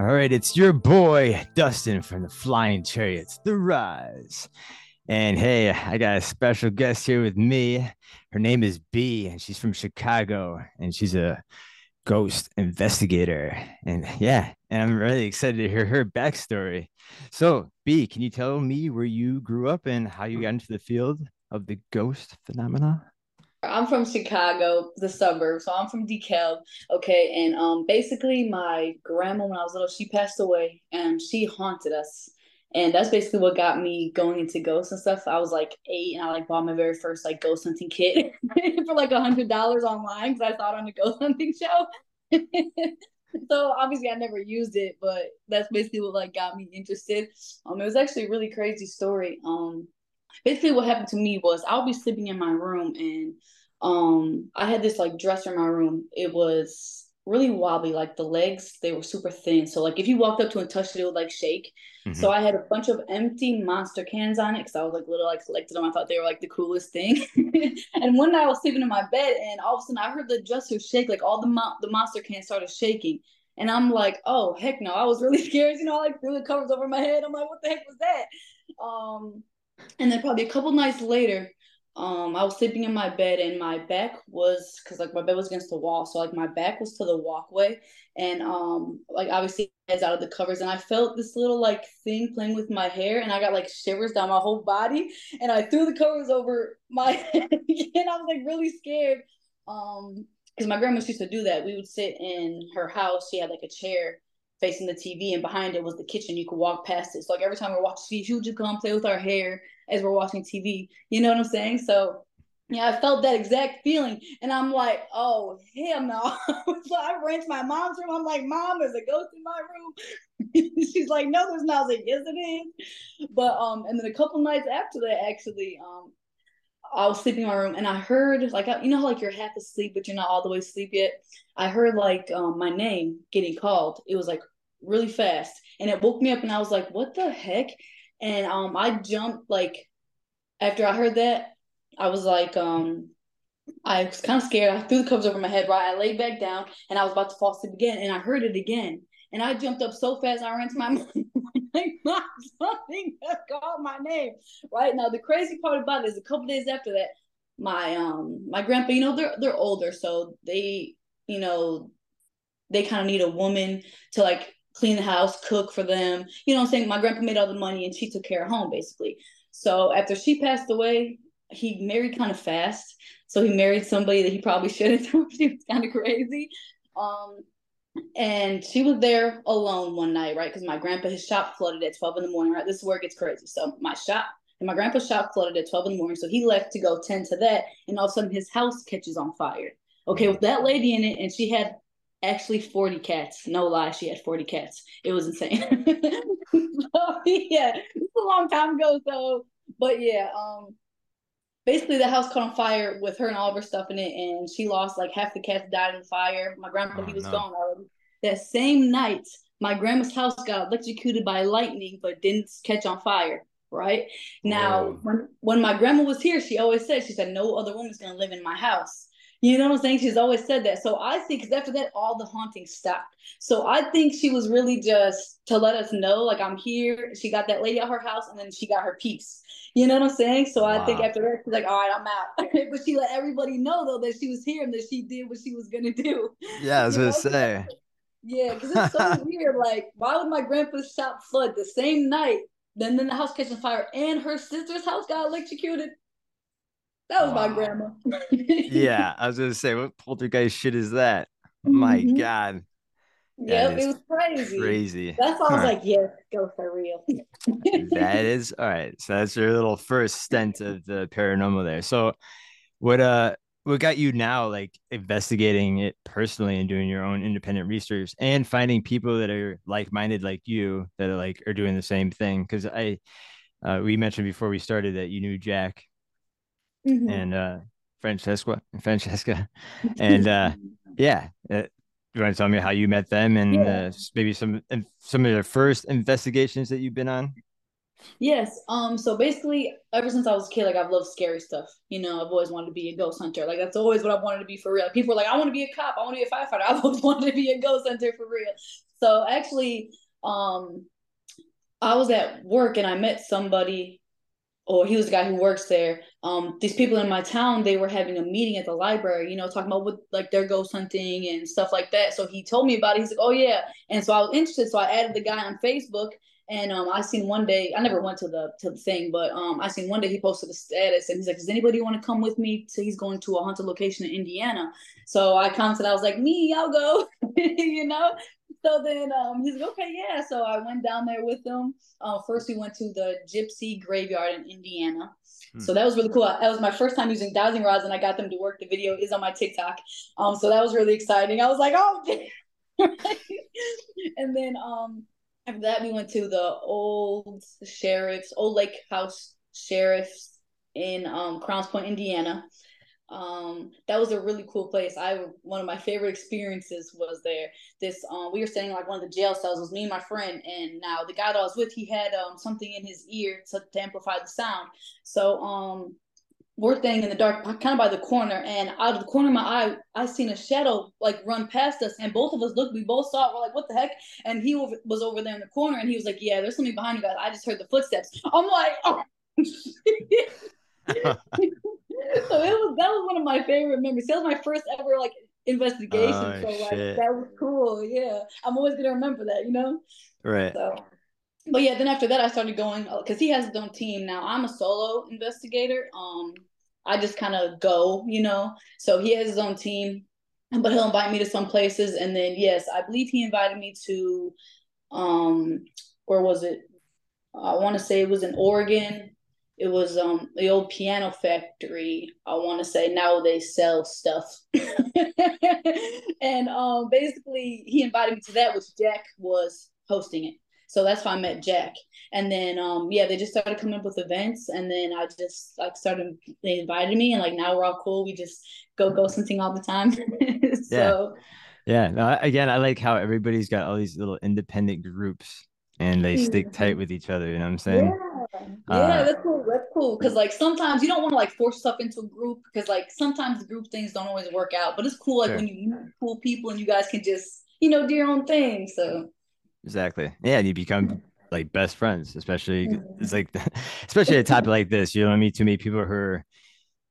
All right, it's your boy Dustin from the Flying Chariots, The Rise. And hey, I got a special guest here with me. Her name is B, and she's from Chicago, and she's a ghost investigator. And yeah, and I'm really excited to hear her backstory. So, B, can you tell me where you grew up and how you got into the field of the ghost phenomena? I'm from Chicago, the suburbs. So I'm from DeKalb. Okay. And um basically my grandma when I was little, she passed away and she haunted us. And that's basically what got me going into ghosts and stuff. I was like eight and I like bought my very first like ghost hunting kit for like a hundred dollars online because I saw it on the ghost hunting show. so obviously I never used it, but that's basically what like got me interested. Um it was actually a really crazy story. Um basically what happened to me was I'll be sleeping in my room and um I had this like dresser in my room. It was really wobbly, like the legs, they were super thin. So like if you walked up to and touched it, it would like shake. Mm-hmm. So I had a bunch of empty monster cans on it because I was like little, like collected them. I thought they were like the coolest thing. and one night I was sleeping in my bed and all of a sudden I heard the dresser shake, like all the mo- the monster cans started shaking. And I'm like, oh heck no! I was really scared. You know, I like threw the covers over my head. I'm like, what the heck was that? Um, and then probably a couple nights later, um, I was sleeping in my bed and my back was because like my bed was against the wall, so like my back was to the walkway, and um, like obviously heads out of the covers, and I felt this little like thing playing with my hair, and I got like shivers down my whole body, and I threw the covers over my head, and I was like really scared, um, because my grandma used to do that. We would sit in her house. She had like a chair facing the TV, and behind it was the kitchen. You could walk past it. So like every time we're watching TV, she would just come play with our hair as we're watching TV. You know what I'm saying? So yeah, I felt that exact feeling, and I'm like, oh hell no! so I ran to my mom's room. I'm like, mom, there's a ghost in my room. She's like, no, there's not. I was like, yes, it is. But um, and then a couple nights after that, actually, um, I was sleeping in my room and I heard like you know like you're half asleep but you're not all the way asleep yet. I heard like um, my name getting called. It was like really fast and it woke me up and I was like, what the heck? And um, I jumped like after I heard that, I was like um, I was kind of scared. I threw the covers over my head. Right, I laid back down and I was about to fall asleep again and I heard it again. And I jumped up so fast, I ran to my mom. something called my name. Right now, the crazy part about it is a couple days after that, my um my grandpa, you know, they're they're older, so they, you know, they kind of need a woman to like clean the house, cook for them. You know what I'm saying? My grandpa made all the money and she took care of home basically. So after she passed away, he married kind of fast. So he married somebody that he probably shouldn't. she was kind of crazy. Um, and she was there alone one night, right? Because my grandpa, his shop flooded at 12 in the morning, right? This is where it gets crazy. So my shop and my grandpa's shop flooded at 12 in the morning. So he left to go tend to that. And all of a sudden his house catches on fire. Okay, with that lady in it, and she had actually 40 cats. No lie, she had 40 cats. It was insane. so, yeah, it's a long time ago, so but yeah, um basically the house caught on fire with her and all of her stuff in it, and she lost like half the cats died in the fire. My grandpa, oh, he was no. gone already. That same night, my grandma's house got electrocuted by lightning, but didn't catch on fire. Right now, when when my grandma was here, she always said, she said, no other woman's gonna live in my house. You know what I'm saying? She's always said that. So I think because after that, all the haunting stopped. So I think she was really just to let us know, like I'm here. She got that lady at her house, and then she got her peace. You know what I'm saying? So wow. I think after that, she's like, all right, I'm out. but she let everybody know though that she was here and that she did what she was gonna do. Yeah, I was gonna say. Yeah, because it's so weird. Like, why would my grandpa's shop flood the same night? Then, then the house catching fire, and her sister's house got electrocuted. That was wow. my grandma. yeah, I was gonna say, what poltergeist shit is that? Mm-hmm. My God. Yep, it was crazy. Crazy. That's why I was huh. like, yeah, go for real. that is all right. So that's your little first stint of the paranormal there. So what uh what got you now like investigating it personally and doing your own independent research and finding people that are like-minded like you that are like are doing the same thing because i uh, we mentioned before we started that you knew jack mm-hmm. and uh francesca francesca and uh yeah uh, you want to tell me how you met them and yeah. uh, maybe some some of the first investigations that you've been on Yes. Um. So basically, ever since I was a kid, like I've loved scary stuff. You know, I've always wanted to be a ghost hunter. Like that's always what I wanted to be for real. People are like, I want to be a cop. I want to be a firefighter. I've always wanted to be a ghost hunter for real. So actually, um, I was at work and I met somebody, or he was the guy who works there. Um, these people in my town, they were having a meeting at the library. You know, talking about what like their ghost hunting and stuff like that. So he told me about it. He's like, oh yeah, and so I was interested. So I added the guy on Facebook and um, I seen one day, I never went to the to the thing, but um, I seen one day he posted a status, and he's like, "Does anybody want to come with me?" To he's going to a haunted location in Indiana. So I commented, I was like, "Me, I'll go," you know. So then um, he's like, "Okay, yeah." So I went down there with him. Uh, first, we went to the Gypsy Graveyard in Indiana. Hmm. So that was really cool. That was my first time using dowsing rods, and I got them to work. The video is on my TikTok. Um, so that was really exciting. I was like, "Oh." and then um after that, we went to the old sheriff's, old lake house sheriff's in um, Crowns Point, Indiana. Um, that was a really cool place. I one of my favorite experiences was there. This um, we were staying like one of the jail cells. It was me and my friend, and now the guy that I was with, he had um something in his ear to, to amplify the sound. So um we're staying in the dark, kind of by the corner, and out of the corner of my eye, I seen a shadow like run past us, and both of us looked. We both saw it. We're like, "What the heck?" And he was over there in the corner, and he was like, "Yeah, there's something behind you guys. I just heard the footsteps." I'm like, "Oh." so it was that was one of my favorite memories. That was my first ever like investigation. Oh, so like shit. that was cool. Yeah, I'm always gonna remember that. You know. Right. So but yeah, then after that, I started going because he has his own team now. I'm a solo investigator. Um, I just kind of go, you know. So he has his own team, but he'll invite me to some places. And then yes, I believe he invited me to um where was it? I want to say it was in Oregon. It was um the old piano factory. I want to say now they sell stuff. and um basically he invited me to that, which Jack was hosting it. So that's how I met Jack. And then um yeah, they just started coming up with events and then I just like started they invited me and like now we're all cool. We just go ghost hunting all the time. so yeah. yeah. No, again, I like how everybody's got all these little independent groups and they stick tight with each other. You know what I'm saying? Yeah, yeah uh, that's cool. That's cool. Because like sometimes you don't want to like force stuff into a group because like sometimes group things don't always work out. But it's cool like sure. when you meet cool people and you guys can just you know do your own thing. So Exactly. Yeah, and you become like best friends, especially mm-hmm. it's like especially a topic like this. You know what I mean? To meet people who are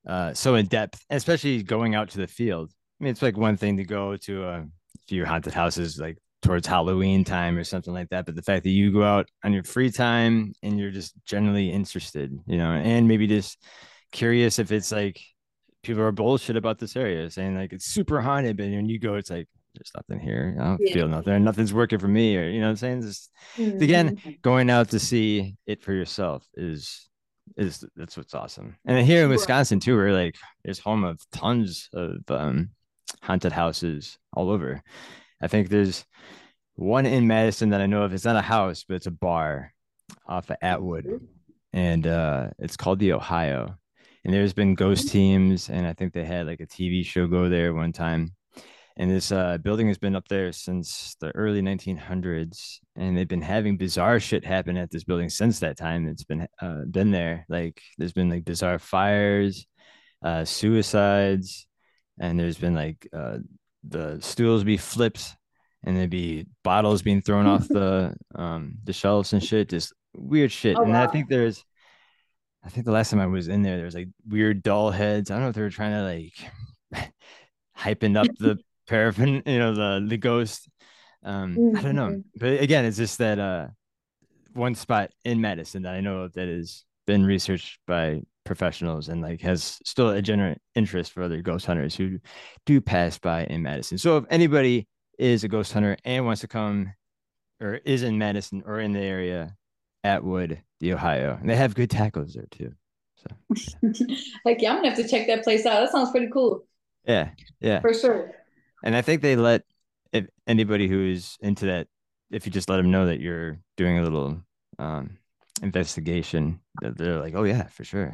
uh, so in depth, especially going out to the field. I mean, it's like one thing to go to a few haunted houses like towards Halloween time or something like that. But the fact that you go out on your free time and you're just generally interested, you know, and maybe just curious if it's like people are bullshit about this area, saying like it's super haunted, but when you go, it's like there's nothing here. I don't yeah. feel nothing. Nothing's working for me. Or you know what I'm saying? Just mm-hmm. again, going out to see it for yourself is is that's what's awesome. And here in Wisconsin too, we're like there's home of tons of um haunted houses all over. I think there's one in Madison that I know of. It's not a house, but it's a bar off of Atwood. And uh it's called the Ohio. And there's been ghost teams, and I think they had like a TV show go there one time and this uh, building has been up there since the early 1900s and they've been having bizarre shit happen at this building since that time it's been uh, been there like there's been like bizarre fires uh, suicides and there's been like uh, the stools be flipped and there'd be bottles being thrown off the um the shelves and shit just weird shit oh, and wow. i think there's i think the last time i was in there there was like weird doll heads i don't know if they were trying to like hyping up the paraffin, you know, the the ghost. Um, mm-hmm. I don't know, mm-hmm. but again, it's just that uh, one spot in Madison that I know of that has been researched by professionals and like has still a general interest for other ghost hunters who do pass by in Madison. So if anybody is a ghost hunter and wants to come or is in Madison or in the area, Atwood, the Ohio, and they have good tacos there too. So, like, yeah, I'm gonna have to check that place out. That sounds pretty cool. Yeah, yeah, for sure. And I think they let if anybody who is into that, if you just let them know that you're doing a little um, investigation, they're like, oh yeah, for sure.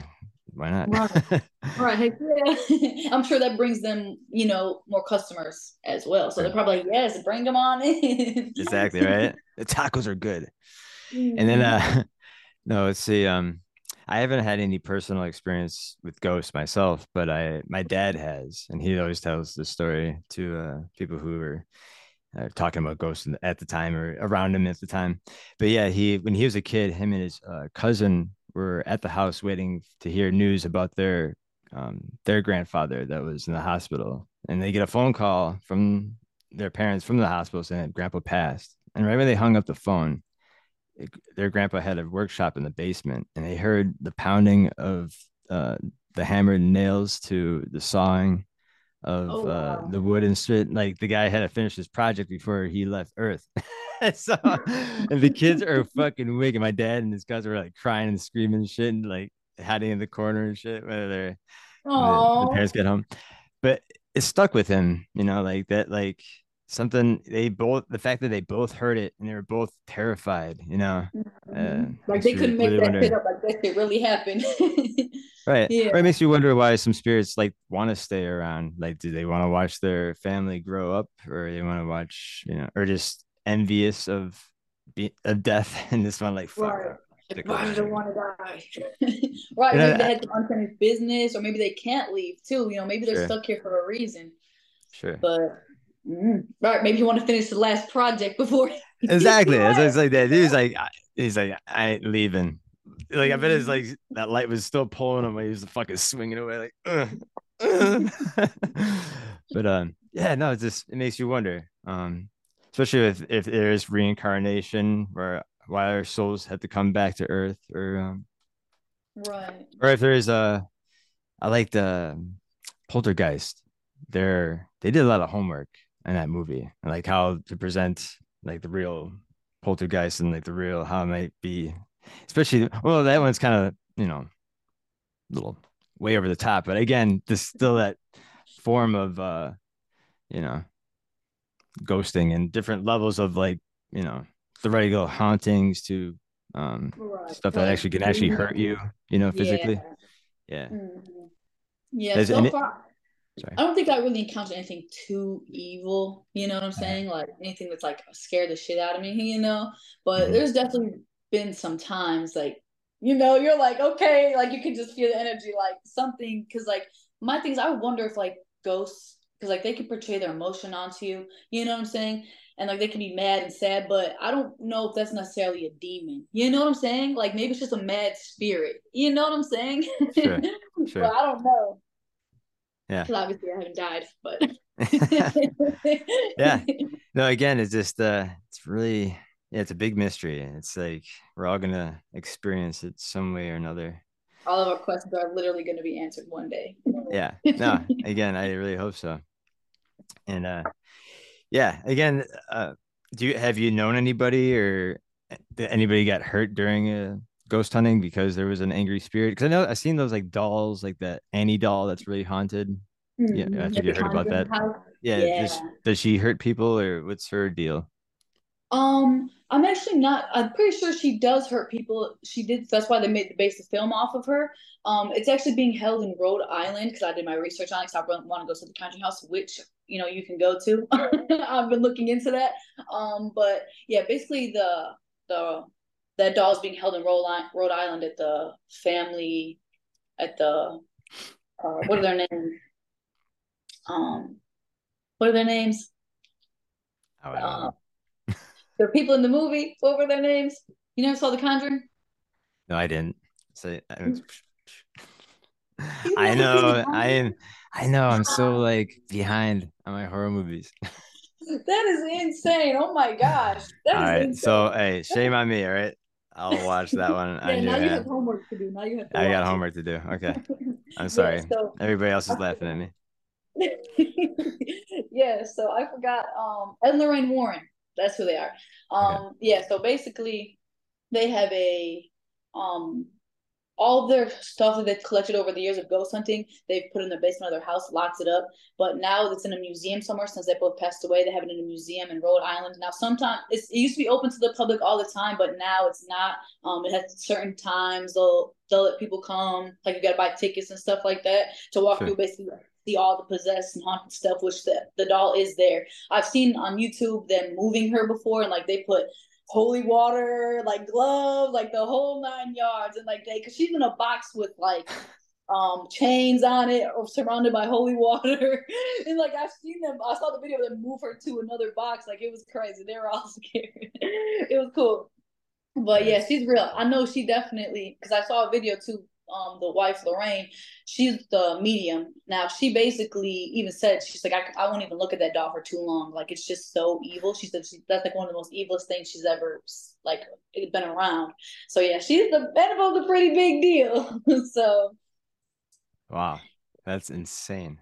Why not? right. right. Yeah. I'm sure that brings them, you know, more customers as well. So they're probably like, yes, bring them on in. exactly. Right. The tacos are good. Mm-hmm. And then, mm-hmm. uh, No, let's see. Um, I haven't had any personal experience with ghosts myself, but I my dad has, and he always tells the story to uh, people who were talking about ghosts at the time or around him at the time. But yeah, he when he was a kid, him and his uh, cousin were at the house waiting to hear news about their um, their grandfather that was in the hospital, and they get a phone call from their parents from the hospital saying that grandpa passed. And right when they hung up the phone, it, their grandpa had a workshop in the basement, and they heard the pounding of uh, the hammered nails to the sawing of oh, uh, the wood and shit. Like the guy had to finish his project before he left Earth. so, and the kids are fucking wicked. My dad and his guys were like crying and screaming and shit, and like hiding in the corner and shit. Whether they're the, the parents get home, but it stuck with him, you know, like that, like something they both the fact that they both heard it and they were both terrified you know mm-hmm. uh, like they couldn't make really that shit up like that shit really happened right yeah or it makes you wonder why some spirits like want to stay around like do they want to watch their family grow up or they want to watch you know or just envious of be of death and just want like fuck right. Why do they want to die? right. You know, maybe they had some unfinished business, or maybe they can't leave too. You know, maybe they're sure. stuck here for a reason. Sure. But Mm, right, maybe you want to finish the last project before. exactly, it's like that. He's like, he's like, I ain't leaving. Like I bet it's like that light was still pulling him. He was fucking swinging away, like. But um, yeah, no, it just it makes you wonder. Um, especially if if there is reincarnation, where why our souls had to come back to Earth, or um, right, or if there is a, I like the poltergeist. They're they did a lot of homework in that movie and like how to present like the real poltergeist and like the real how it might be especially well that one's kind of you know a little way over the top but again there's still that form of uh you know ghosting and different levels of like you know the regular hauntings to um right. stuff that actually can actually hurt you you know physically yeah yeah, mm-hmm. yeah so far Sorry. I don't think I really encountered anything too evil. You know what I'm saying? Like anything that's like scared the shit out of me. You know, but mm-hmm. there's definitely been some times like you know you're like okay like you can just feel the energy like something because like my things I wonder if like ghosts because like they can portray their emotion onto you. You know what I'm saying? And like they can be mad and sad, but I don't know if that's necessarily a demon. You know what I'm saying? Like maybe it's just a mad spirit. You know what I'm saying? Sure. Sure. but I don't know. Yeah. obviously I haven't died, but yeah. No, again, it's just uh it's really yeah, it's a big mystery. It's like we're all gonna experience it some way or another. All of our questions are literally gonna be answered one day. yeah. No, again, I really hope so. And uh yeah, again, uh do you have you known anybody or did anybody got hurt during a ghost hunting because there was an angry spirit? Because I know I've seen those like dolls, like that Annie doll that's really haunted. Mm-hmm. Yeah, have you heard about that? House? Yeah, yeah. Does, does she hurt people or what's her deal? Um, I'm actually not. I'm pretty sure she does hurt people. She did. That's why they made the base of film off of her. Um, it's actually being held in Rhode Island because I did my research on it. Because I want to go to the country house, which you know you can go to. I've been looking into that. Um, but yeah, basically the the that doll is being held in Rhode Island at the family, at the uh, what are their names? Um, what are their names? Oh, I don't uh, know. The people in the movie. What were their names? You never saw The Conjuring? No, I didn't. So I, I know. I am. I know. I'm so like behind on my horror movies. that is insane. Oh my gosh. That all right. Insane. So hey, shame on me. All right. I'll watch that one. yeah, now you have homework to do. Now you have. I got homework to do. Okay. I'm sorry. Yeah, so, Everybody else is laughing at me. yeah. So I forgot. Um, Ed and Lorraine Warren. That's who they are. Um, okay. yeah. So basically, they have a um all their stuff that they've collected over the years of ghost hunting, they've put in the basement of their house, locked it up. But now it's in a museum somewhere since they both passed away. They have it in a museum in Rhode Island. Now, sometimes it used to be open to the public all the time, but now it's not. Um, it has certain times they'll they'll let people come, like you got to buy tickets and stuff like that to walk sure. through basically see all the possessed and haunted stuff, which the, the doll is there. I've seen on YouTube them moving her before, and like they put holy water, like gloves, like the whole nine yards, and like they, cause she's in a box with like um chains on it or surrounded by holy water. And like i've seen them i saw the video of them move her to another box like it was crazy. They were all scared. It was cool. But yeah. she's real. I know she definitely because i saw a video too um the wife lorraine she's the medium now she basically even said she's like I, I won't even look at that doll for too long like it's just so evil she said she, that's like one of the most evilest things she's ever like been around so yeah she's the Annabelle's a pretty big deal so Wow, that's insane.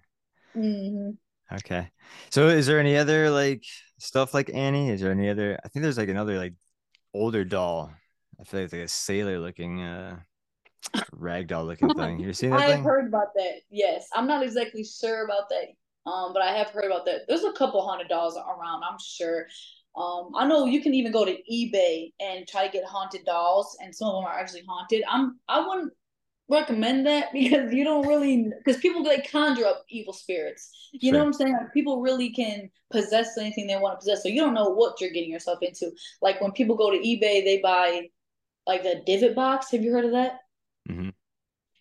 Mm-hmm. Okay, so is there any other like stuff like Annie? Is there any other? I think there's like another like older doll. I feel like it's like a sailor looking uh ragdoll looking thing. You seen that? I have heard about that. Yes, I'm not exactly sure about that. Um, but I have heard about that. There's a couple hundred dolls around. I'm sure. Um, I know you can even go to eBay and try to get haunted dolls, and some of them are actually haunted. I'm I wouldn't recommend that because you don't really because people they conjure up evil spirits. You sure. know what I'm saying? Like, people really can possess anything they want to possess. So you don't know what you're getting yourself into. Like when people go to eBay, they buy like a dybbuk box. Have you heard of that? Mm-hmm.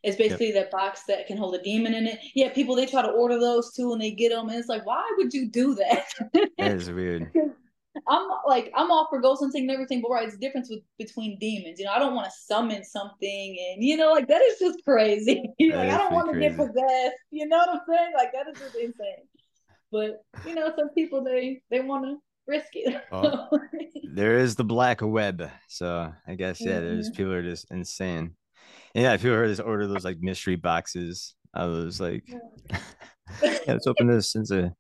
It's basically yep. that box that can hold a demon in it. Yeah, people they try to order those too, and they get them, and it's like, why would you do that? that is weird. I'm like I'm all for ghost hunting and everything, but right, it's difference with between demons. You know, I don't want to summon something, and you know, like that is just crazy. like I don't want to get possessed. You know what I'm saying? Like that is just insane. But you know, some people they they want to risk it. Well, there is the black web, so I guess yeah, mm-hmm. there's people are just insane. Yeah, people are just order those like mystery boxes. I was like, yeah, let's open this since it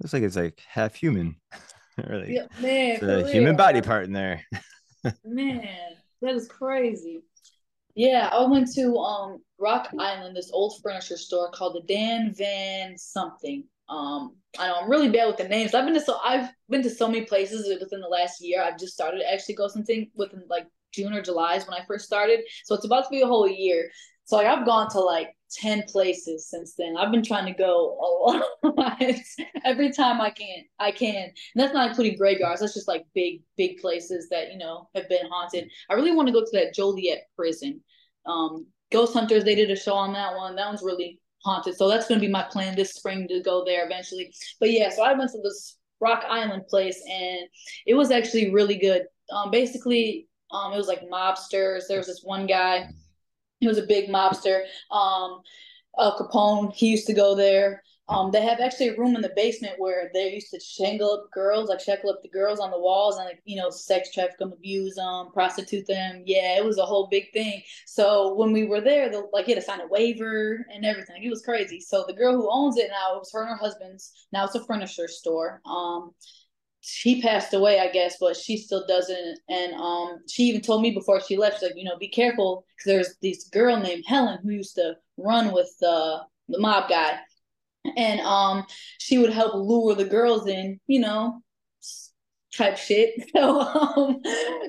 looks like it's like half human. really. Yeah, man, human body part in there. man, that is crazy. Yeah, I went to um Rock Island, this old furniture store called the Dan Van something. Um, I know I'm really bad with the names. I've been to so I've been to so many places within the last year. I've just started to actually go something within like June or July is when I first started. So it's about to be a whole year. So like I've gone to like 10 places since then. I've been trying to go a lot every time I can. I can. And that's not including graveyards. That's just like big, big places that, you know, have been haunted. I really want to go to that Joliet prison. Um, Ghost Hunters, they did a show on that one. That one's really haunted. So that's going to be my plan this spring to go there eventually. But yeah, so I went to this Rock Island place and it was actually really good. Um, basically, um, it was like mobsters. There was this one guy he was a big mobster. Um, Capone, he used to go there. Um, they have actually a room in the basement where they used to shangle up girls, like shackle up the girls on the walls and like you know sex traffic them, abuse them, prostitute them. Yeah, it was a whole big thing. So when we were there, the, like had to sign a waiver and everything. It was crazy. So the girl who owns it now, it was her and her husband's. Now it's a furniture store. Um, she passed away, I guess, but she still doesn't. And um, she even told me before she left, she's like, you know, be careful because there's this girl named Helen who used to run with the the mob guy, and um, she would help lure the girls in, you know, type shit. So um,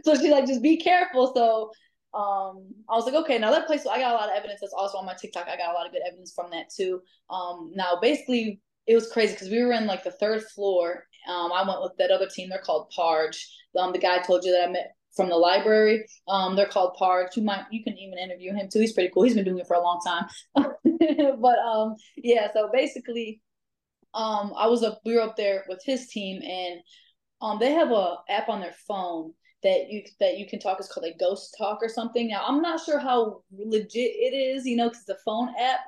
so she's like, just be careful. So um, I was like, okay, now that place, I got a lot of evidence. That's also on my TikTok. I got a lot of good evidence from that too. Um, now basically, it was crazy because we were in like the third floor um, I went with that other team. They're called Parge. Um, the guy I told you that I met from the library. Um, they're called Parge. You might you can even interview him too. He's pretty cool. He's been doing it for a long time. but um, yeah. So basically, um, I was up. We were up there with his team, and um, they have a app on their phone that you that you can talk. It's called a Ghost Talk or something. Now I'm not sure how legit it is, you know, because the phone app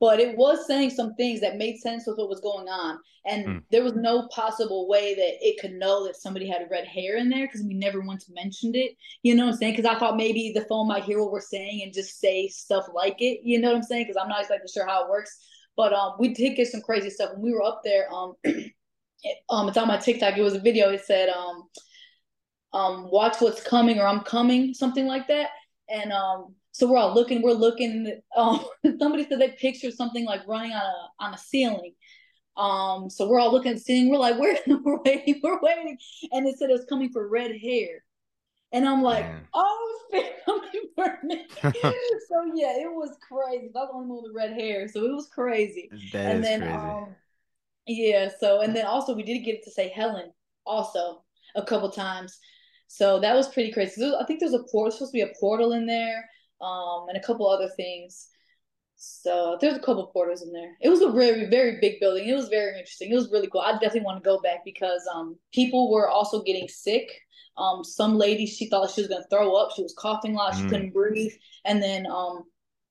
but it was saying some things that made sense with what was going on. And mm. there was no possible way that it could know that somebody had red hair in there because we never once mentioned it. You know what I'm saying? Because I thought maybe the phone might hear what we're saying and just say stuff like it. You know what I'm saying? Because I'm not exactly sure how it works. But um, we did get some crazy stuff when we were up there. Um, it, um, it's on my TikTok. It was a video. It said um, um, watch what's coming or I'm coming, something like that. And um, so we're all looking, we're looking. Um, somebody said they pictured something like running on a on a ceiling. Um, so we're all looking at the ceiling. We're like, we're, we're waiting, we're waiting, and it said it was coming for red hair. And I'm like, Man. oh, it's coming for me. so yeah, it was crazy. I was the only one with red hair, so it was crazy. That and is then, crazy. Um, yeah. So and then also we did get to say Helen also a couple times. So that was pretty crazy. I think there's a portal supposed to be a portal in there, um, and a couple other things. So there's a couple portals in there. It was a very, very big building. It was very interesting. It was really cool. I definitely want to go back because um people were also getting sick. Um, some lady she thought she was gonna throw up. She was coughing a lot. She mm. couldn't breathe. And then um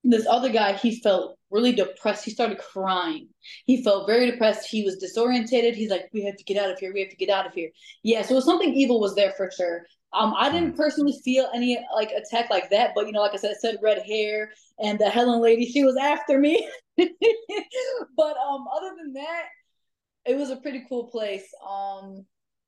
this other guy he felt really depressed. He started crying. He felt very depressed. He was disorientated. He's like, we have to get out of here. We have to get out of here. Yeah, so something evil was there for sure. Um, I didn't hmm. personally feel any like attack like that, but you know, like I said, I said red hair and the Helen lady, she was after me. but um, other than that, it was a pretty cool place. Um,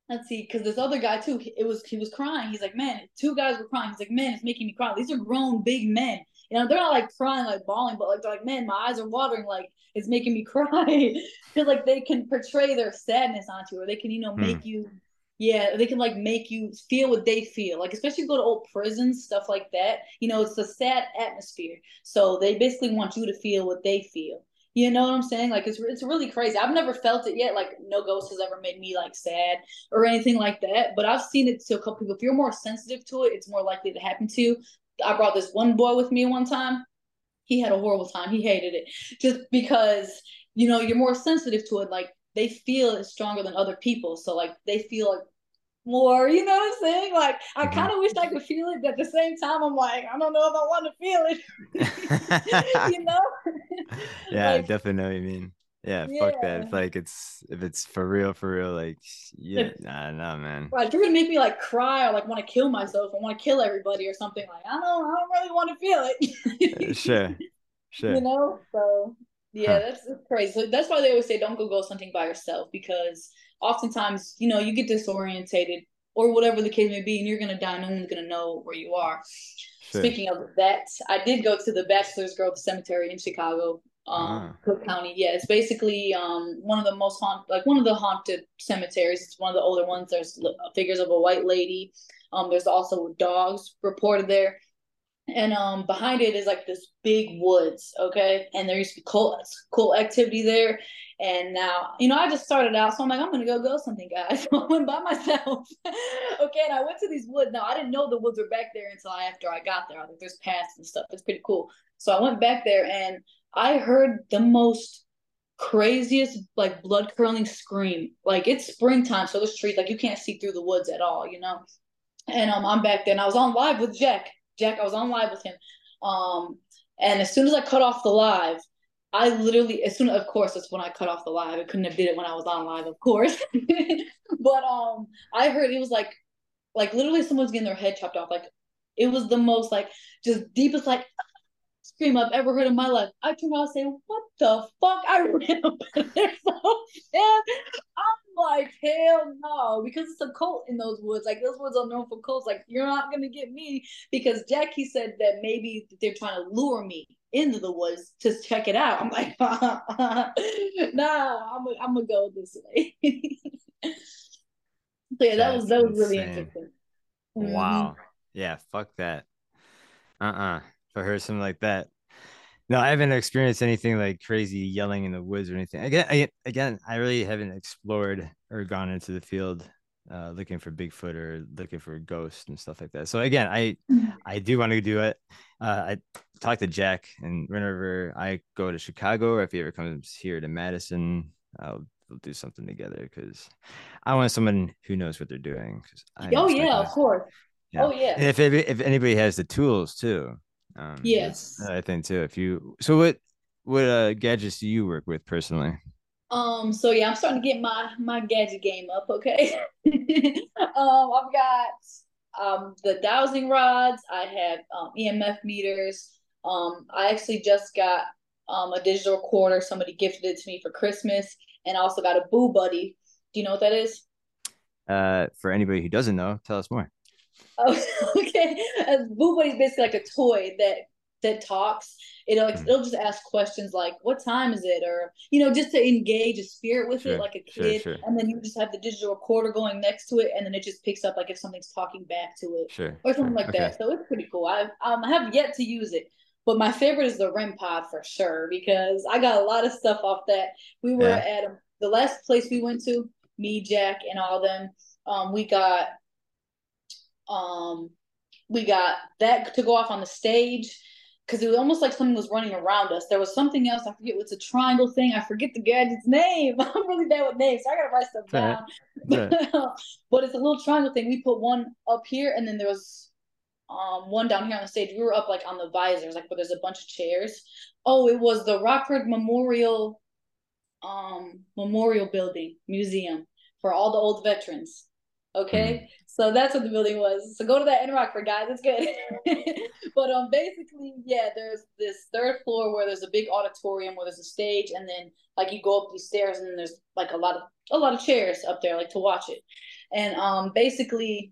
let's see, because this other guy too, it was he was crying. He's like, man, two guys were crying. He's like, man, it's making me cry. These are grown big men. You know, they're not like crying, like bawling, but like they're like, man, my eyes are watering. Like it's making me cry. Because like they can portray their sadness onto you, or they can, you know, make mm. you yeah, they can like make you feel what they feel. Like especially go to old prisons, stuff like that. You know, it's a sad atmosphere. So they basically want you to feel what they feel. You know what I'm saying? Like it's it's really crazy. I've never felt it yet. Like no ghost has ever made me like sad or anything like that. But I've seen it to a couple people. If you're more sensitive to it, it's more likely to happen to you. I brought this one boy with me one time. He had a horrible time. He hated it just because you know you're more sensitive to it. Like they feel it stronger than other people. So like they feel like more. You know what I'm saying? Like I mm-hmm. kind of wish I could feel it, but at the same time, I'm like, I don't know if I want to feel it. you know? yeah, like, definitely. I mean, yeah, yeah, fuck that. If like it's if it's for real, for real, like yeah, if, nah, nah, man. Right, you're gonna make me like cry or like want to kill myself or want to kill everybody or something. Like I don't, I don't really want to feel it. Uh, sure, sure. You know, so yeah, huh. that's, that's crazy. So that's why they always say don't go go something by yourself because oftentimes, you know, you get disorientated or whatever the case may be, and you're gonna die. No one's gonna know where you are. Sure. Speaking of that, I did go to the Bachelor's Grove Cemetery in Chicago, um, ah. Cook County. Yeah, it's basically um one of the most haunted, like one of the haunted cemeteries. It's one of the older ones. There's figures of a white lady. Um, there's also dogs reported there and um behind it is like this big woods okay? And there used to be cool cool activity there. And now you know i just started out so i'm like i'm gonna go go something guys. So i went by myself okay? And i went to these woods. Now i didn't know the woods were back there until after i got there. I think there's paths and stuff. It's pretty cool. So i went back there and i heard the most craziest like blood curdling scream. Like it's springtime so there's trees like you can't see through the woods at all you know? And um, i'm back there and i was on live with jack Jack, I was on live with him. Um, and as soon as I cut off the live, I literally, as soon of course, that's when I cut off the live. I couldn't have did it when I was on live, of course. but um, I heard it was like, like literally someone's getting their head chopped off. Like it was the most like just deepest like scream I've ever heard in my life. I turn around and say, "What the fuck?" I ran up there so I'm like, "Hell no!" Because it's a cult in those woods. Like those woods are known for cults. Like you're not gonna get me because Jackie said that maybe they're trying to lure me into the woods to check it out. I'm like, "No, I'm I'm gonna go this way." so yeah, that was that was really interesting. Wow. Mm-hmm. Yeah, fuck that. Uh uh if I heard something like that. No, I haven't experienced anything like crazy yelling in the woods or anything. Again, I, again, I really haven't explored or gone into the field uh, looking for Bigfoot or looking for ghosts and stuff like that. So again, I I do want to do it. Uh, I talked to Jack, and whenever I go to Chicago or if he ever comes here to Madison, I'll we'll do something together because I want someone who knows what they're doing. oh yeah, of course. Yeah. Oh yeah. And if if anybody has the tools too, um, yes, I think too. If you so, what what uh, gadgets do you work with personally? Um. So yeah, I'm starting to get my my gadget game up. Okay. um. I've got um the dowsing rods. I have um, EMF meters. Um. I actually just got um a digital recorder. Somebody gifted it to me for Christmas, and I also got a Boo Buddy. Do you know what that is? Uh, for anybody who doesn't know, tell us more. Oh, okay. A Boo Buddy is basically like a toy that that talks. It'll mm. it'll just ask questions like, "What time is it?" or you know, just to engage a spirit with sure, it, like a kid. Sure, sure. And then you just have the digital recorder going next to it, and then it just picks up like if something's talking back to it, sure, or something like okay. that. So it's pretty cool. I um have yet to use it. But my favorite is the REM pod for sure because I got a lot of stuff off that. We were yeah. at the last place we went to, me, Jack, and all them. Um, we got Um, we got that to go off on the stage because it was almost like something was running around us. There was something else. I forget what's a triangle thing. I forget the gadget's name. I'm really bad with names, so I gotta write stuff down. Right. but it's a little triangle thing. We put one up here, and then there was um one down here on the stage. We were up like on the visors, like where there's a bunch of chairs. Oh, it was the Rockford Memorial um Memorial Building Museum for all the old veterans. Okay, mm. So that's what the building was. So go to that in Rockford, guys. It's good. but um, basically, yeah, there's this third floor where there's a big auditorium where there's a stage, and then like you go up these stairs, and then there's like a lot of a lot of chairs up there, like to watch it. And um, basically,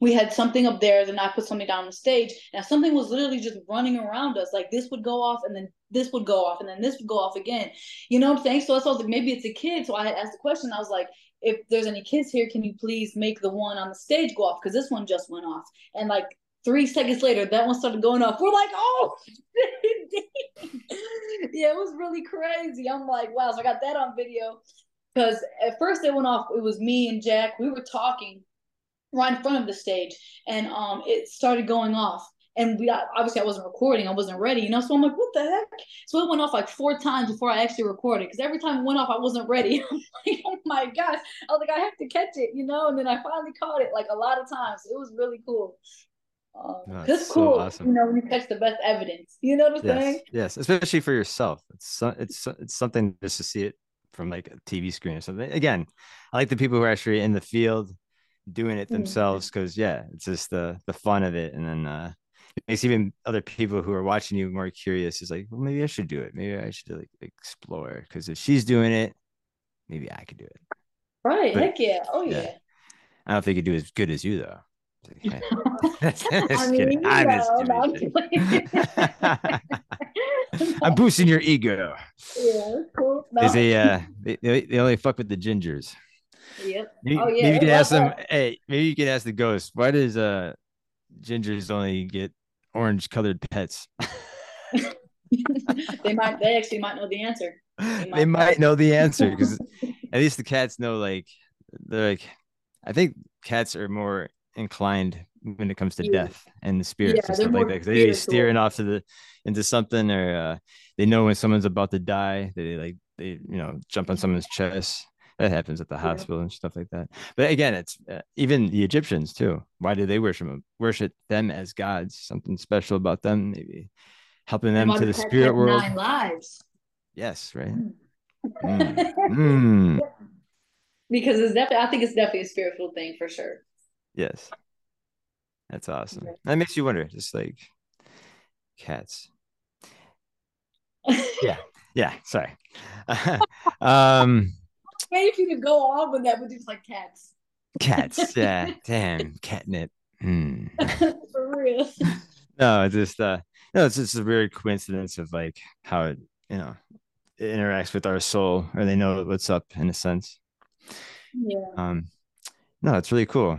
we had something up there, then I put something down on the stage, and something was literally just running around us. Like this would go off, and then this would go off, and then this would go off again. You know what I'm saying? So I was like, maybe it's a kid. So I asked the question. I was like, if there's any kids here, can you please make the one on the stage go off? Because this one just went off. And like three seconds later, that one started going off. We're like, oh, yeah, it was really crazy. I'm like, wow. So I got that on video. Because at first it went off, it was me and Jack. We were talking right in front of the stage, and um, it started going off and we obviously I wasn't recording, I wasn't ready, you know. So I'm like, what the heck? So it went off like four times before I actually recorded because every time it went off, I wasn't ready. I'm like, oh my gosh! I was like, I have to catch it, you know. And then I finally caught it like a lot of times. It was really cool. Um, that's cool, so awesome. you know, when you catch the best evidence. You know what I'm yes, saying? Yes, especially for yourself. It's it's it's something just to see it from like a TV screen or something. Again, I like the people who are actually in the field doing it mm-hmm. themselves because yeah, it's just the the fun of it, and then uh, it makes even other people who are watching you more curious. Is like, well, maybe I should do it. Maybe I should like explore because if she's doing it, maybe I could do it. Right. But, Heck yeah. Oh yeah. yeah. I don't think you do as good as you though. I mean, I'm, I'm boosting your ego. Yeah, cool. No. A uh, they, they only fuck with the gingers. Yep. Maybe, oh, yeah. maybe you can ask them. Hey, maybe you can ask the ghost. Why does uh gingers only get orange colored pets? they might they actually might know the answer. They might, they might know the answer because at least the cats know like they're like I think cats are more inclined when it comes to death and the spirits yeah, and stuff like that because they're steering off to the into something or uh, they know when someone's about to die they like they you know jump on someone's chest that happens at the hospital and stuff like that. But again, it's uh, even the Egyptians too. Why do they worship them? Worship them as gods? Something special about them? Maybe helping them to the spirit world. Nine lives. Yes, right. Mm. mm. Because it's definitely, I think it's definitely a spiritual thing for sure. Yes, that's awesome. That makes you wonder, just like cats. yeah, yeah. Sorry. um waiting for you to go on with that, but just like cats. Cats, yeah. Damn, catnip. Mm. For real. No, it's just uh no, it's just a weird coincidence of like how it, you know, it interacts with our soul or they know what's up in a sense. Yeah. Um no, it's really cool.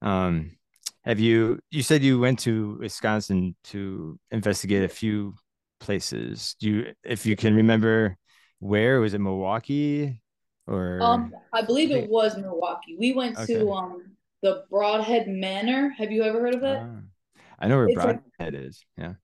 Um have you you said you went to Wisconsin to investigate a few places. Do you if you can remember where was it Milwaukee? Or um I believe it was Milwaukee. We went okay. to um the Broadhead Manor. Have you ever heard of it? Uh, I know where it's Brodhead like, is. Yeah.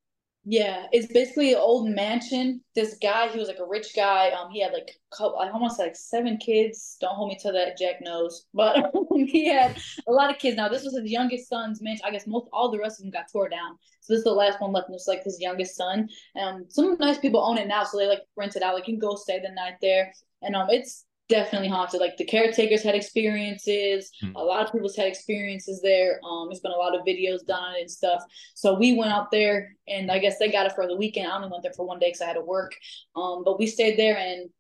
Yeah, it's basically an old mansion. This guy, he was like a rich guy. Um, he had like couple, I almost like seven kids. Don't hold me to that. Jack knows, but he had a lot of kids. Now this was his youngest son's mansion. I guess most all the rest of them got tore down. So this is the last one left. And it's like his youngest son. Um, some nice people own it now, so they like rent it out. Like you can go stay the night there. And um, it's definitely haunted. Like the caretakers had experiences, mm. a lot of people's had experiences there. Um, there's been a lot of videos done on it and stuff. So we went out there, and I guess they got it for the weekend. I only went there for one day because I had to work. Um, but we stayed there, and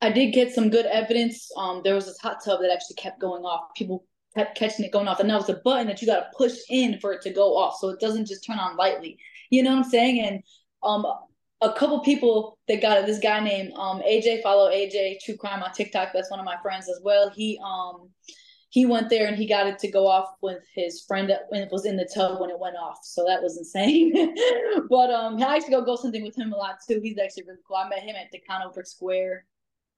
I did get some good evidence. Um, there was this hot tub that actually kept going off. People kept catching it going off, and that was a button that you got to push in for it to go off, so it doesn't just turn on lightly. You know what I'm saying? And um, a couple people that got it. This guy named um AJ, follow AJ True Crime on TikTok. That's one of my friends as well. He um he went there and he got it to go off with his friend that was in the tub when it went off. So that was insane. but um I actually go go something with him a lot too. He's actually really cool. I met him at the Conover Square,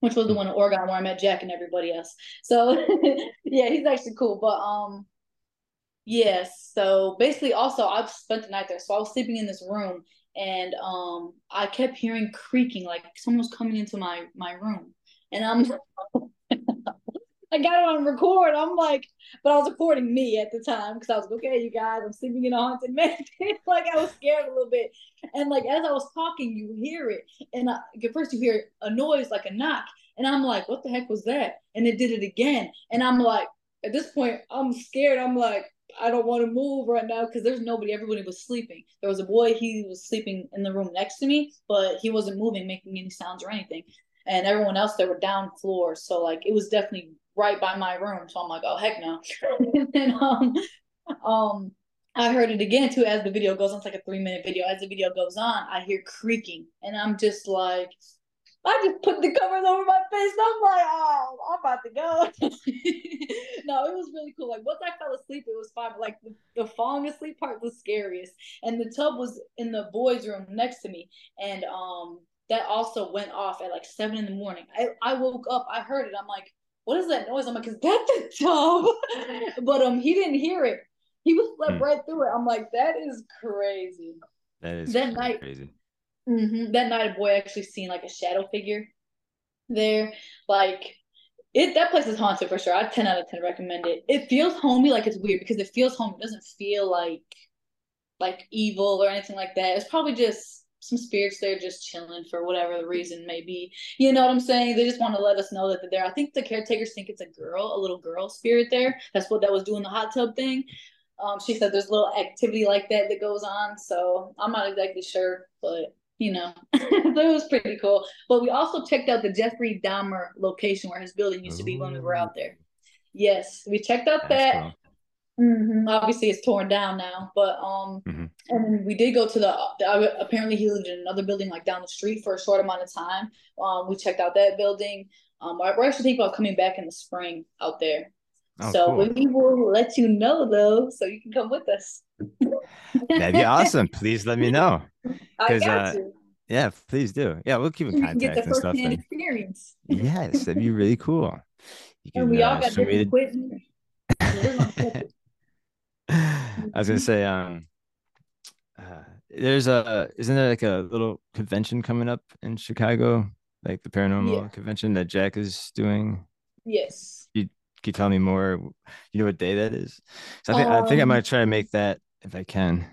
which was the one in Oregon where I met Jack and everybody else. So yeah, he's actually cool. But um Yes. So basically, also I spent the night there. So I was sleeping in this room, and um, I kept hearing creaking, like someone was coming into my my room, and I'm I got it on record. I'm like, but I was recording me at the time because I was like, okay, you guys, I'm sleeping in a haunted mansion. like I was scared a little bit, and like as I was talking, you hear it, and I, first you hear a noise like a knock, and I'm like, what the heck was that? And it did it again, and I'm like, at this point, I'm scared. I'm like, I don't want to move right now because there's nobody. Everybody was sleeping. There was a boy. He was sleeping in the room next to me, but he wasn't moving, making any sounds or anything. And everyone else they were down floors. So like it was definitely right by my room. So I'm like, oh heck no. and um, um, I heard it again too as the video goes on. It's like a three minute video. As the video goes on, I hear creaking, and I'm just like, I just put the covers over my face. And I'm like, oh, I'm about to go. no, it was really cool. Like once I fell asleep, it was fine. But like the, the falling asleep part was scariest. And the tub was in the boys' room next to me, and um, that also went off at like seven in the morning. I I woke up. I heard it. I'm like, what is that noise? I'm like, is that the tub? but um, he didn't hear it. He was slept hmm. right through it. I'm like, that is crazy. That is that night, crazy. Mm-hmm, that night, a boy actually seen like a shadow figure there. Like it, that place is haunted for sure. I ten out of ten recommend it. It feels homey, like it's weird because it feels home. It doesn't feel like like evil or anything like that. It's probably just some spirits there just chilling for whatever the reason may be. You know what I'm saying? They just want to let us know that they're there. I think the caretakers think it's a girl, a little girl spirit there. That's what that was doing the hot tub thing. Um, she said there's a little activity like that that goes on. So I'm not exactly sure, but you know, so it was pretty cool. But we also checked out the Jeffrey Dahmer location where his building used to be when we were out there. Yes, we checked out That's that. Cool. Mm-hmm. Obviously, it's torn down now, but um, mm-hmm. and we did go to the, the. Apparently, he lived in another building like down the street for a short amount of time. Um, we checked out that building. Um, we're actually thinking about coming back in the spring out there. Oh, so cool. we will let you know though, so you can come with us. That'd be awesome. Please let me know. Because uh, yeah, please do. Yeah, we'll keep in contact get the and stuff. And, experience. yes, that'd be really cool. You can, and we uh, all got different equipment. I was gonna say, um, uh, there's a isn't there like a little convention coming up in Chicago, like the paranormal yeah. convention that Jack is doing? Yes. You can you tell me more? You know what day that is? So I think um, I think I might um, try to make that if I can.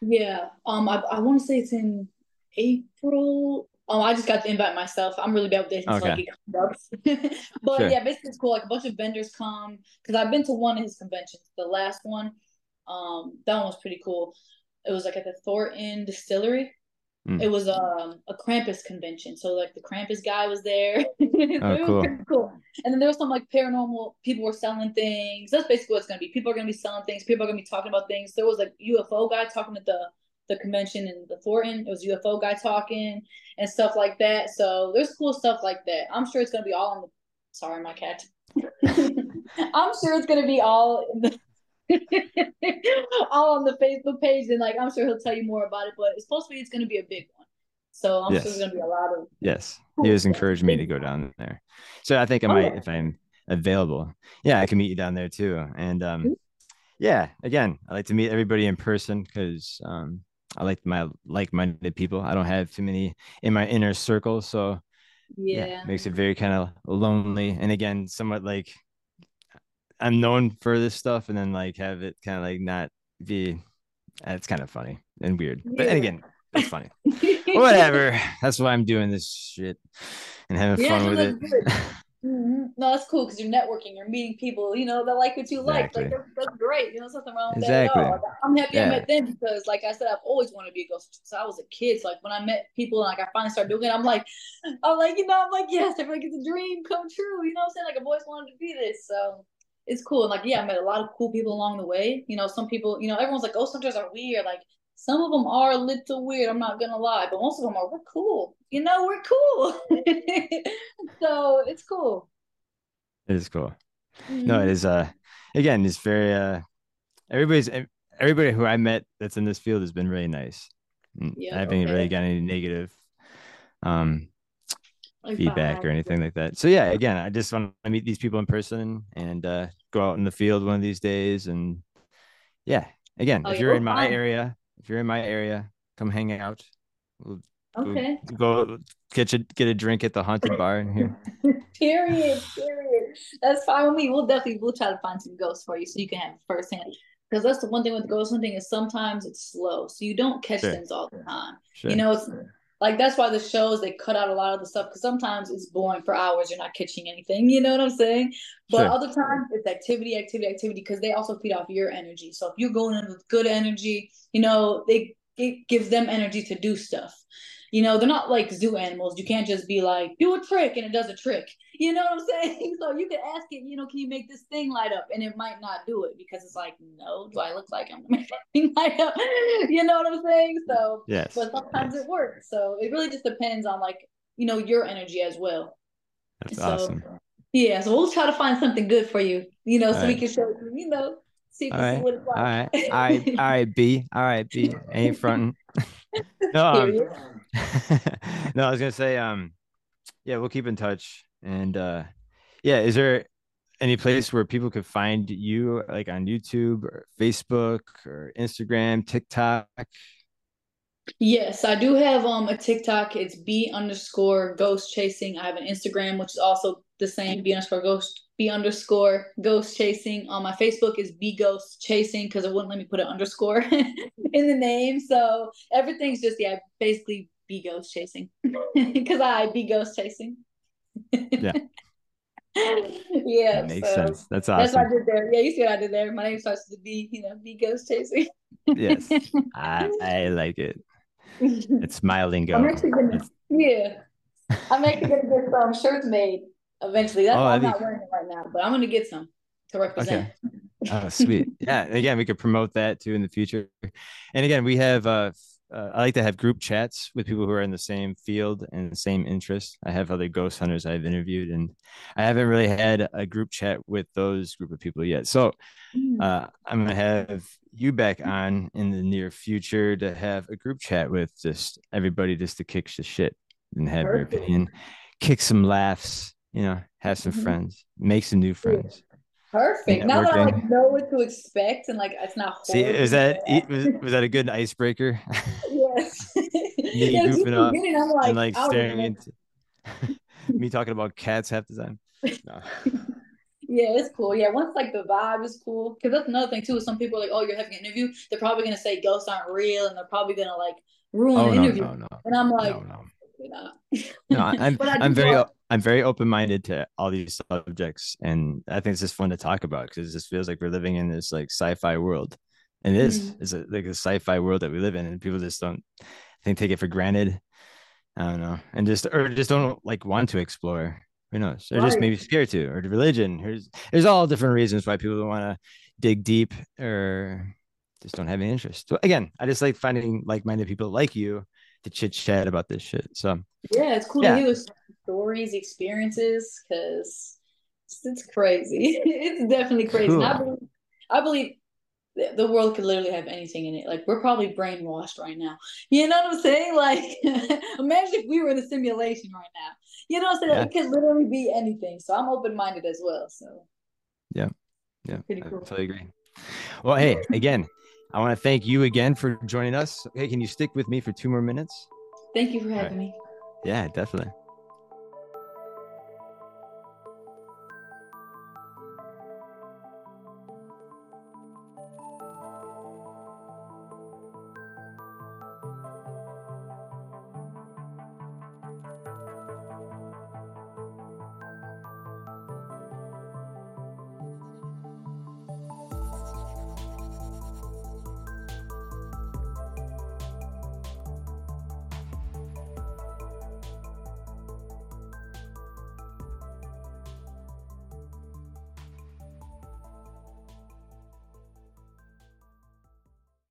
Yeah. Um. I I want to say it's in April um, I just got the invite myself. I'm really bad with dates, okay. like but sure. yeah, basically it's cool. Like a bunch of vendors come because I've been to one of his conventions. The last one, um, that one was pretty cool. It was like at the Thornton Distillery. Mm. It was um a Krampus convention, so like the Krampus guy was there. oh, cool. cool. And then there was some like paranormal people were selling things. That's basically what it's gonna be. People are gonna be selling things. People are gonna be talking about things. There was like UFO guy talking at the the convention in the Thornton. It was UFO guy talking and stuff like that. So there's cool stuff like that. I'm sure it's gonna be all on the. Sorry, my cat. I'm sure it's gonna be all in the. all on the Facebook page, and like I'm sure he'll tell you more about it. But it's supposed to be it's going to be a big one, so I'm yes. sure there's going to be a lot of. Yes, he has encouraged me to go down there, so I think I might, if I'm available, yeah, I can meet you down there too. And um, mm-hmm. yeah, again, I like to meet everybody in person because um, I like my like-minded people. I don't have too many in my inner circle, so yeah, yeah makes it very kind of lonely. And again, somewhat like I'm known for this stuff, and then like have it kind of like not be. It's kind of funny and weird, yeah. but again, it's funny. Whatever. That's why I'm doing this shit and having yeah, fun with it. Mm-hmm. No, that's cool because you're networking, you're meeting people, you know, that like what you exactly. like. Like that's, that's, great. You know, something wrong with exactly. that at all. I'm happy yeah. I met them because, like I said, I've always wanted to be a ghost since I was a kid. So, like when I met people and like I finally started doing it, I'm like, I'm like, you know, I'm like, yes, I feel like it's a dream come true. You know what I'm saying? Like I've always wanted to be this. So it's cool. And like, yeah, I met a lot of cool people along the way. You know, some people, you know, everyone's like, ghost hunters are weird. Like some of them are a little weird. I'm not gonna lie, but most of them are we're cool. You know, we're cool. so it's cool. It is cool. Mm-hmm. No, it mm-hmm. Uh, again, it's very. Uh, everybody's everybody who I met that's in this field has been really nice. Mm, yeah, I haven't okay. really got any negative um like feedback or anything like that. So yeah, again, I just want to meet these people in person and uh, go out in the field one of these days and Yeah. Again, Oh if you're in my area, if you're in my area, come hang out. We'll Okay. go get a get a drink at the haunted bar in here. Period. Period. That's fine with me. We'll definitely we'll try to find some ghosts for you so you can have firsthand. Because that's the one thing with ghost hunting is sometimes it's slow, so you don't catch Sure. things all the time. Sure. You know, it's like that's why the shows they cut out a lot of the stuff because sometimes it's boring for hours. You're not catching anything. You know what I'm saying? But Sure. other times it's activity, activity, activity because they also feed off your energy. So if you're going in with good energy, you know, they it gives them energy to do stuff. You know, they're not like zoo animals. You can't just be like, do a trick and it does a trick. You know what I'm saying? So you can ask it, you know, can you make this thing light up? And it might not do it because it's like, no, do I look like I'm gonna make that thing light up? You know what I'm saying? So Yes. but sometimes yes. it works. So it really just depends on like, you know, your energy as well. That's So awesome. yeah, so we'll try to find something good for you, you know, so All we can show you, you know, see All see right. All right. All right. All right, B. All right, B. Ain't fronting. No. no, I was gonna say, um, yeah, we'll keep in touch. And uh yeah, is there any place where people could find you like on YouTube or Facebook or Instagram, TikTok? Yes, I do have um a TikTok. It's B underscore ghost chasing. I have an Instagram, which is also the same B underscore ghost B underscore ghost chasing. On my Facebook is B ghost chasing because it wouldn't let me put an underscore in the name. So everything's just yeah, basically B ghost chasing because I be ghost chasing. Yeah. yeah, That makes so sense. That's awesome. that's what I did there. Yeah, you see what I did there. My name starts with B, you know, B ghost chasing. Yes. I, I like it. It's my I'm actually gonna, It's, yeah, I'm actually gonna get some shirts made eventually. That's oh, why I'm be not wearing it right now, but I'm gonna get some to represent. okay. Oh, sweet. Yeah. and Again, we could promote that too in the future. And again, we have uh, uh I like to have group chats with people who are in the same field and the same interest. I have other ghost hunters I've interviewed, and I haven't really had a group chat with those group of people yet. So Mm. uh, I'm gonna have you back on in the near future to have a group chat with just everybody just to kick the shit and have your opinion, kick some laughs, you know, have some Mhm. friends, make some new friends. Perfect. Now that I like know what to expect and like it's not See, is that was, was that a good icebreaker? Yes. Me yeah, goofing off beginning, I'm like, and like staring into me talking about cats half the time. No. yeah, it's cool. Yeah, once like the vibe is cool, because that's another thing too. Is some people are like, oh, you're having an interview. They're probably gonna say ghosts aren't real, and they're probably gonna like ruin Oh the no, interview. no, no, And I'm like, no, no. I- I'm but I I'm very I'm very open minded to all these subjects, and I think it's just fun to talk about because it just feels like we're living in this like sci-fi world, and it is Mhm. it's a, like a sci-fi world that we live in, and people just don't I think take it for granted. I don't know, and just or just don't like want to explore. Who knows? Or just maybe scared to, or the religion. There's there's all different reasons why people don't want to dig deep or just don't have any interest. So again, I just like finding like-minded people like you to chit chat about this shit. So Yeah, it's cool to hear stories, experiences, because it's, crazy. It's definitely crazy. And I believe, I believe the world could literally have anything in it. Like we're probably brainwashed right now. You know what I'm saying? Like imagine if we were in a simulation right now. You know what I'm saying? Yeah, It could literally be anything. So I'm open-minded as well. So yeah, yeah. pretty I cool. totally agree. Well, hey, again, I want to thank you again for joining us. Hey, can you stick with me for two more minutes? Thank you for All right. having me. Yeah, definitely.